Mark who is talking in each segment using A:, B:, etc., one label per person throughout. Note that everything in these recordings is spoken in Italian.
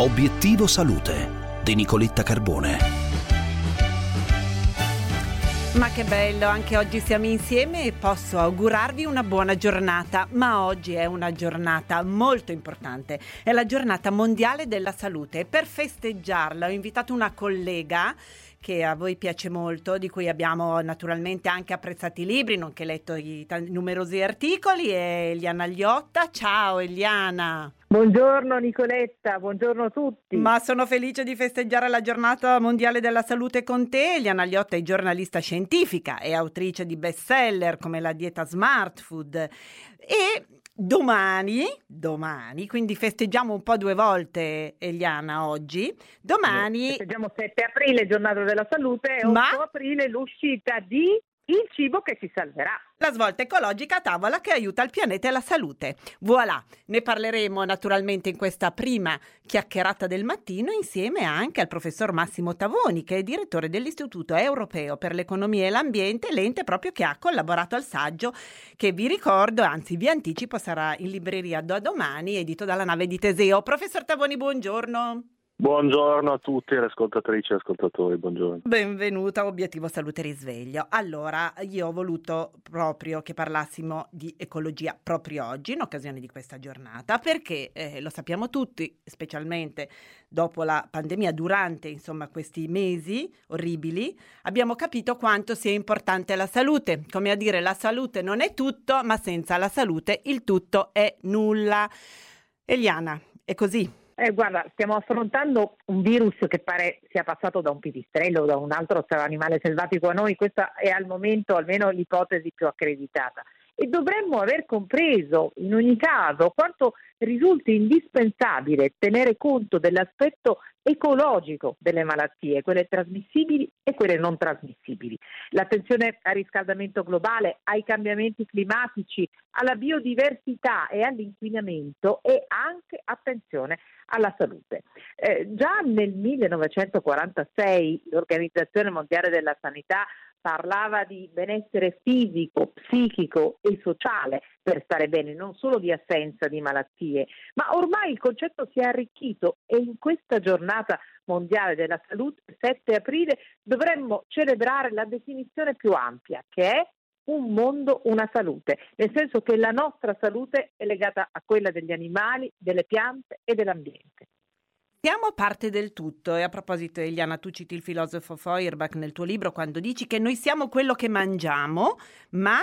A: Obiettivo Salute di Nicoletta Carbone.
B: Ma che bello, anche oggi siamo insieme e posso augurarvi una buona giornata, ma oggi è una giornata molto importante, è la giornata mondiale della salute. Per festeggiarla ho invitato una collega che a voi piace molto, di cui abbiamo naturalmente anche apprezzati i libri, nonché letto i t- numerosi articoli, è Eliana Gliotta. Ciao Eliana!
C: Buongiorno Nicoletta, buongiorno a tutti.
B: Ma sono felice di festeggiare la giornata mondiale della salute con te. Eliana Gliotta è giornalista scientifica e autrice di bestseller come La dieta smart food e Domani, domani, quindi festeggiamo un po' due volte Eliana oggi. Domani
C: festeggiamo 7 aprile, giornata della salute, e 8
B: Ma...
C: aprile l'uscita di Il cibo che ci salverà.
B: La svolta ecologica a tavola che aiuta il pianeta e la salute. Voilà, ne parleremo naturalmente in questa prima chiacchierata del mattino insieme anche al professor Massimo Tavoni, che è direttore dell'Istituto Europeo per l'Economia e l'Ambiente, l'ente proprio che ha collaborato al saggio che vi ricordo, anzi vi anticipo, sarà in libreria da domani, edito dalla nave di Teseo. Professor Tavoni, buongiorno.
D: Buongiorno a tutti, le ascoltatrici e ascoltatori, buongiorno.
B: Benvenuta a Obiettivo Salute Risveglio. Allora, io ho voluto proprio che parlassimo di ecologia proprio oggi, in occasione di questa giornata, perché eh, lo sappiamo tutti, specialmente dopo la pandemia, durante insomma questi mesi orribili, abbiamo capito quanto sia importante la salute. Come a dire, la salute non è tutto, ma senza la salute il tutto è nulla. Eliana, è così.
C: Eh, guarda, stiamo affrontando un virus che pare sia passato da un pipistrello o da un altro animale selvatico a noi, questa è al momento almeno l'ipotesi più accreditata. E dovremmo aver compreso in ogni caso quanto risulti indispensabile tenere conto dell'aspetto ecologico delle malattie, quelle trasmissibili e quelle non trasmissibili. L'attenzione al riscaldamento globale, ai cambiamenti climatici, alla biodiversità e all'inquinamento e anche attenzione alla salute. Eh, già nel 1946 l'Organizzazione Mondiale della Sanità parlava di benessere fisico, psichico e sociale per stare bene, non solo di assenza di malattie, ma ormai il concetto si è arricchito e in questa giornata mondiale della salute, 7 aprile, dovremmo celebrare la definizione più ampia che è un mondo, una salute, nel senso che la nostra salute è legata a quella degli animali, delle piante e dell'ambiente.
B: Siamo parte del tutto e a proposito Eliana tu citi il filosofo Feuerbach nel tuo libro quando dici che noi siamo quello che mangiamo ma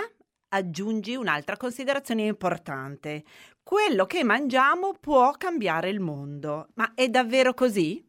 B: aggiungi un'altra considerazione importante. Quello che mangiamo può cambiare il mondo. Ma è davvero così?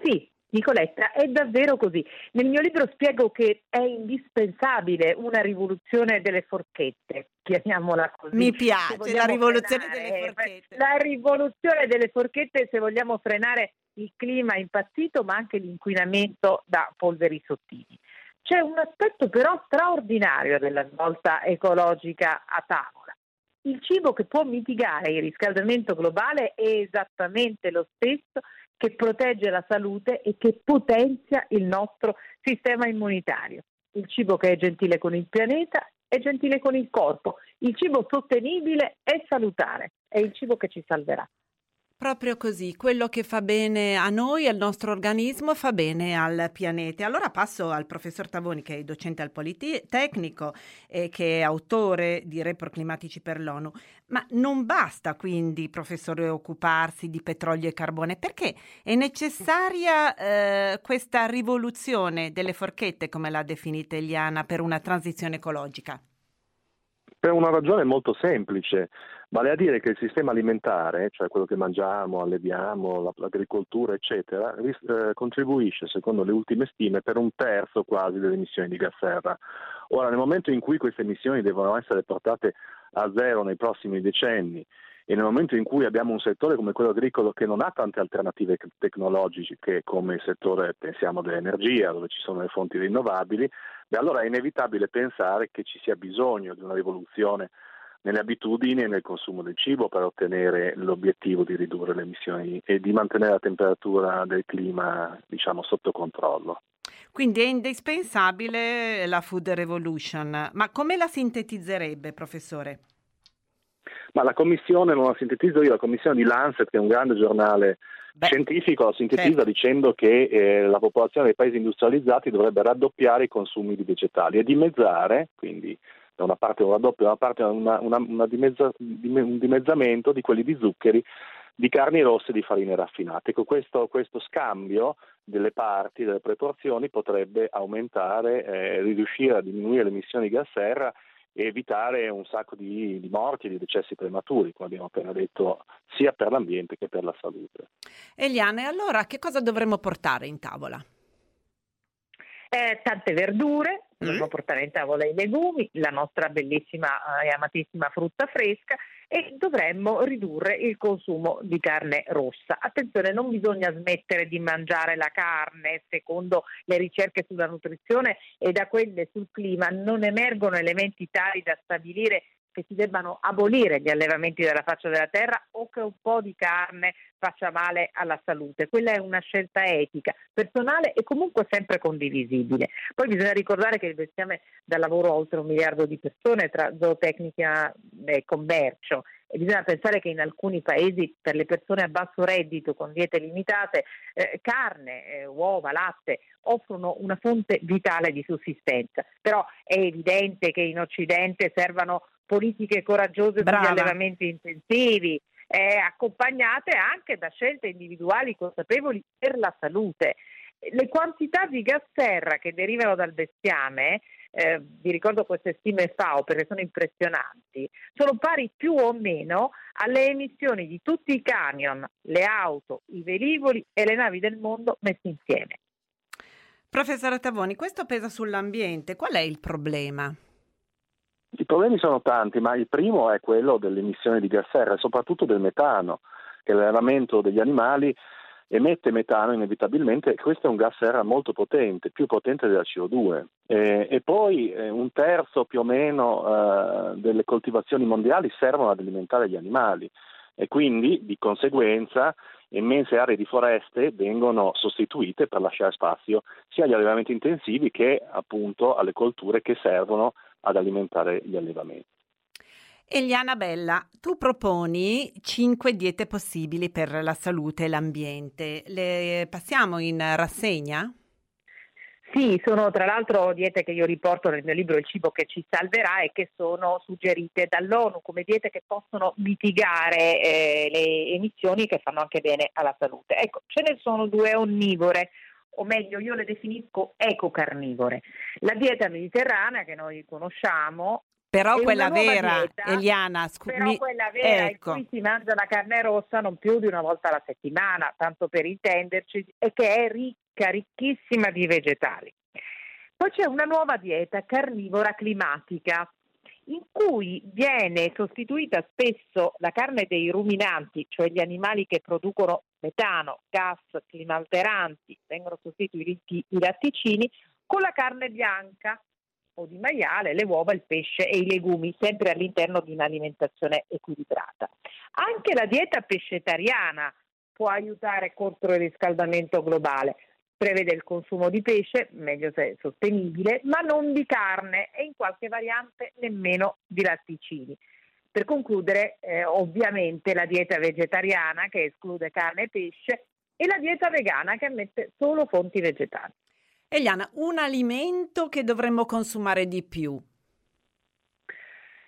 C: Sì, Nicoletta, è davvero così. Nel mio libro spiego che è indispensabile una rivoluzione delle forchette, chiamiamola così.
B: Mi piace la rivoluzione frenare, delle forchette.
C: La rivoluzione delle forchette se vogliamo frenare il clima impazzito, ma anche l'inquinamento da polveri sottili. C'è un aspetto però straordinario della svolta ecologica a tavola. Il cibo che può mitigare il riscaldamento globale è esattamente lo stesso che protegge la salute e che potenzia il nostro sistema immunitario. Il cibo che è gentile con il pianeta è gentile con il corpo. Il cibo sostenibile è salutare, è il cibo che ci salverà.
B: Proprio così, quello che fa bene a noi, al nostro organismo, fa bene al pianeta. Allora passo al professor Tavoni, che è docente al Politecnico e che è autore di report climatici per l'ONU. Ma non basta quindi, professore, occuparsi di petrolio e carbone, perché è necessaria eh, questa rivoluzione delle forchette, come l'ha definita Eliana, per una transizione ecologica?
D: Per una ragione molto semplice, vale a dire che il sistema alimentare, cioè quello che mangiamo, alleviamo, l'agricoltura, eccetera, eh, contribuisce, secondo le ultime stime, per un terzo quasi delle emissioni di gas serra. Ora, nel momento in cui queste emissioni devono essere portate a zero nei prossimi decenni e nel momento in cui abbiamo un settore come quello agricolo che non ha tante alternative tecnologiche come il settore, pensiamo, dell'energia, dove ci sono le fonti rinnovabili, beh, allora è inevitabile pensare che ci sia bisogno di una rivoluzione nelle abitudini e nel consumo del cibo per ottenere l'obiettivo di ridurre le emissioni e di mantenere la temperatura del clima diciamo, sotto controllo.
B: Quindi è indispensabile la food revolution, ma come la sintetizzerebbe, professore?
D: Ma la commissione, non la sintetizzo io, la commissione di Lancet, che è un grande giornale Beh, scientifico sintetizza certo. dicendo che eh, la popolazione dei paesi industrializzati dovrebbe raddoppiare i consumi di vegetali e dimezzare, quindi da una parte un raddoppio, da una parte una, una, una dimezza, un dimezzamento di quelli di zuccheri di carni rosse e di farine raffinate. Ecco, questo, questo, scambio delle parti, delle proporzioni potrebbe aumentare, eh, riuscire a diminuire le emissioni di gas serra e evitare un sacco di, di morti e di decessi prematuri, come abbiamo appena detto, sia per l'ambiente che per la salute.
B: Eliane, allora che cosa dovremmo portare in tavola?
C: Eh, tante verdure, dovremmo mm. portare in tavola i legumi, la nostra bellissima e amatissima frutta fresca e dovremmo ridurre il consumo di carne rossa. Attenzione, non bisogna smettere di mangiare la carne, secondo le ricerche sulla nutrizione e da quelle sul clima non emergono elementi tali da stabilire che si debbano abolire gli allevamenti della faccia della terra o che un po' di carne faccia male alla salute. Quella è una scelta etica, personale e comunque sempre condivisibile. Poi bisogna ricordare che il bestiame dà lavoro a oltre un miliardo di persone tra zootecnica e commercio e bisogna pensare che in alcuni paesi per le persone a basso reddito con diete limitate eh, carne, eh, uova, latte offrono una fonte vitale di sussistenza. Però è evidente che in Occidente servano politiche coraggiose Brava. sugli allevamenti intensivi, eh, accompagnate anche da scelte individuali consapevoli per la salute. Le quantità di gas serra che derivano dal bestiame, eh, vi ricordo queste stime FAO perché sono impressionanti, sono pari più o meno alle emissioni di tutti i camion, le auto, i velivoli e le navi del mondo messi insieme.
B: Professore Tavoni, questo pesa sull'ambiente, qual è il problema?
D: I problemi sono tanti, ma il primo è quello dell'emissione di gas serra e soprattutto del metano, che l'allevamento degli animali emette metano inevitabilmente e questo è un gas serra molto potente, più potente della CO2. E, e poi eh, un terzo più o meno eh, delle coltivazioni mondiali servono ad alimentare gli animali e quindi di conseguenza immense aree di foreste vengono sostituite per lasciare spazio sia agli allevamenti intensivi che appunto alle colture che servono ad alimentare gli allevamenti.
B: Eliana Bella, tu proponi cinque diete possibili per la salute e l'ambiente. Le passiamo in rassegna?
C: Sì, sono tra l'altro diete che io riporto nel mio libro Il cibo che ci salverà e che sono suggerite dall'ONU come diete che possono mitigare eh, le emissioni che fanno anche bene alla salute. Ecco, ce ne sono due onnivore, o meglio io le definisco ecocarnivore. La dieta mediterranea che noi conosciamo
B: però quella vera, dieta, Eliana,
C: scu- però quella vera ecco. in cui si mangia la carne rossa non più di una volta alla settimana, tanto per intenderci, e che è ricca, ricchissima di vegetali. Poi c'è una nuova dieta carnivora climatica, in cui viene sostituita spesso la carne dei ruminanti, cioè gli animali che producono metano, gas climalteranti, vengono sostituiti i latticini, con la carne bianca o di maiale, le uova, il pesce e i legumi, sempre all'interno di un'alimentazione equilibrata. Anche la dieta pescetariana può aiutare contro il riscaldamento globale. Prevede il consumo di pesce, meglio se sostenibile, ma non di carne e in qualche variante nemmeno di latticini. Per concludere, eh, ovviamente la dieta vegetariana che esclude carne e pesce e la dieta vegana che ammette solo fonti vegetali.
B: Eliana, un alimento che dovremmo consumare di più?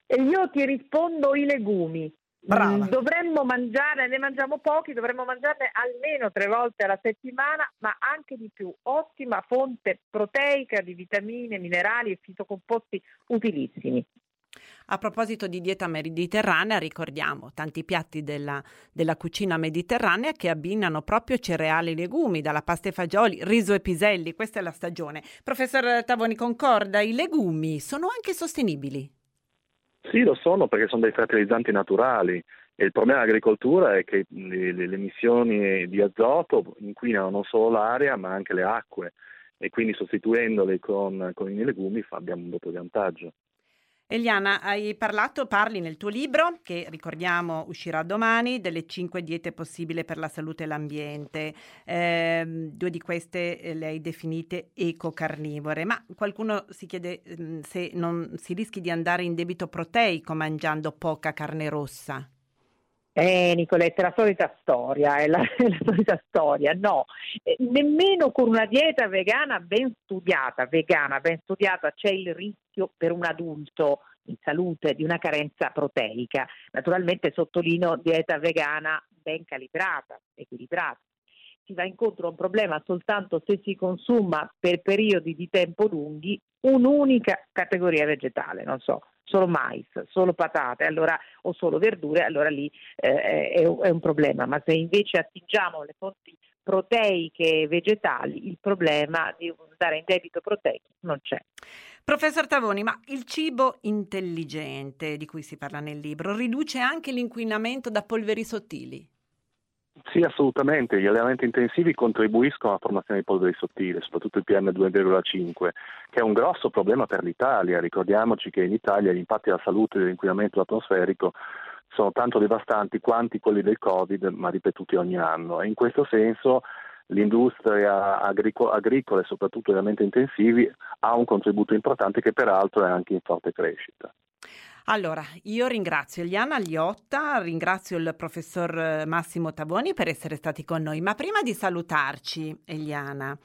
C: Io ti rispondo i legumi.
B: Brava.
C: Mm, dovremmo mangiare, ne mangiamo pochi, dovremmo mangiarne almeno tre volte alla settimana, ma anche di più. Ottima fonte proteica di vitamine, minerali e fitocomposti utilissimi.
B: A proposito di dieta mediterranea, ricordiamo tanti piatti della, della, cucina mediterranea che abbinano proprio cereali e legumi, dalla pasta e fagioli, riso e piselli, questa è la stagione. Professor Tavoni, concorda, i legumi sono anche sostenibili?
D: Sì, lo sono perché sono dei fertilizzanti naturali e il problema dell'agricoltura è che le, le, emissioni di azoto inquinano non solo l'aria ma anche le acque e quindi sostituendole con, con i legumi abbiamo un doppio vantaggio.
B: Eliana, hai parlato, parli nel tuo libro, che ricordiamo uscirà domani, delle cinque diete possibili per la salute e l'ambiente. Eh, due di queste eh, le hai definite ecocarnivore, ma qualcuno si chiede eh, se non si rischi di andare in debito proteico mangiando poca carne rossa.
C: Eh, Nicoletta, è la solita storia, è la, è la solita storia. No, eh, nemmeno con una dieta vegana ben studiata, vegana ben studiata, c'è il rischio per un adulto in salute di una carenza proteica. Naturalmente sottolineo dieta vegana ben calibrata, equilibrata. Si va incontro a un problema soltanto se si consuma per periodi di tempo lunghi un'unica categoria vegetale, non so, solo mais, solo patate allora, o solo verdure, allora lì eh, è, è, un problema. Ma se invece attingiamo le fonti proteiche vegetali, il problema di andare in debito proteico non c'è.
B: Professor Tavoni, ma il cibo intelligente di cui si parla nel libro riduce anche l'inquinamento da polveri sottili?
D: Sì, assolutamente. Gli allenamenti intensivi contribuiscono alla formazione di polveri sottili, soprattutto il PM2,5, che è un grosso problema per l'Italia. Ricordiamoci che in Italia gli impatti alla salute dell'inquinamento atmosferico sono tanto devastanti quanti quelli del Covid, ma ripetuti ogni anno. E in questo senso l'industria agricola, agricola e soprattutto gli allenamenti intensivi ha un contributo importante che peraltro è anche in forte crescita.
B: Allora, io ringrazio Eliana Liotta, ringrazio il professor eh, Massimo Tavoni per essere stati con noi, ma prima di salutarci, Eliana,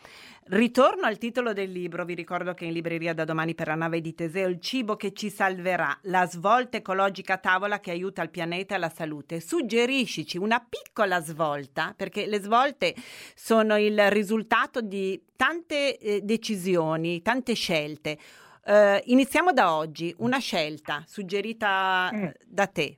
B: ritorno al titolo del libro, vi ricordo che in libreria da domani per la nave di Teseo, il cibo che ci salverà, la svolta ecologica tavola che aiuta il pianeta e la salute. Suggeriscici una piccola svolta, perché le svolte sono il risultato di tante eh, decisioni, tante scelte Uh, iniziamo da oggi, una scelta suggerita mm. da te.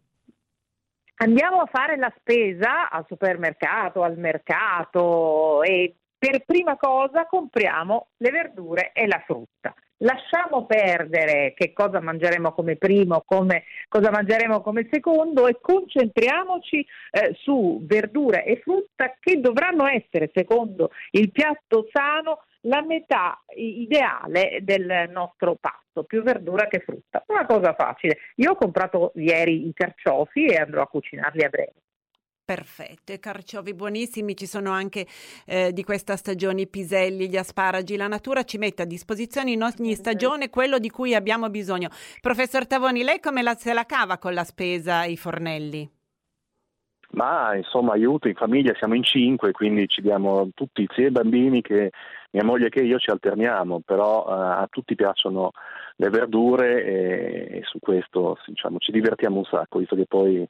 C: Andiamo a fare la spesa al supermercato, al mercato e per prima cosa compriamo le verdure e la frutta. Lasciamo perdere che cosa mangeremo come primo, come, cosa mangeremo come secondo e concentriamoci eh, su verdure e frutta che dovranno essere, secondo il piatto sano, la metà ideale del nostro pasto, più verdura che frutta. Una cosa facile. Io ho comprato ieri i carciofi e andrò a cucinarli a breve.
B: Perfetto, i carciofi buonissimi, ci sono anche eh, di questa stagione i piselli, gli asparagi, la natura ci mette a disposizione in ogni stagione quello di cui abbiamo bisogno. Professor Tavoni, lei come la, se la cava con la spesa, i fornelli?
D: Ma insomma aiuto, in famiglia siamo in cinque, quindi ci diamo tutti, sia i bambini che mia moglie che io ci alterniamo, però uh, a tutti piacciono le verdure e, e su questo diciamo, ci divertiamo un sacco, visto che poi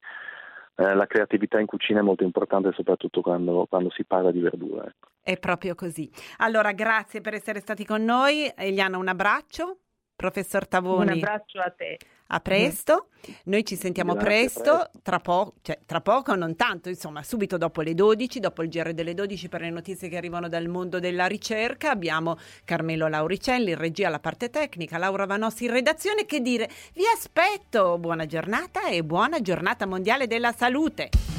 D: eh, la creatività in cucina è molto importante, soprattutto quando, quando si parla di verdure. Ecco.
B: È proprio così. Allora, grazie per essere stati con noi. Eliana, un abbraccio. Professor Tavoni.
C: Un abbraccio a te.
B: A presto, noi ci sentiamo presto, presto, Tra, po- cioè, tra poco, non tanto, insomma, subito dopo le 12, dopo il GR delle 12 per le notizie che arrivano dal mondo della ricerca. Abbiamo Carmelo Lauricelli in regia alla parte tecnica, Laura Vanossi in redazione. Che dire, vi aspetto, buona giornata e buona giornata mondiale della salute.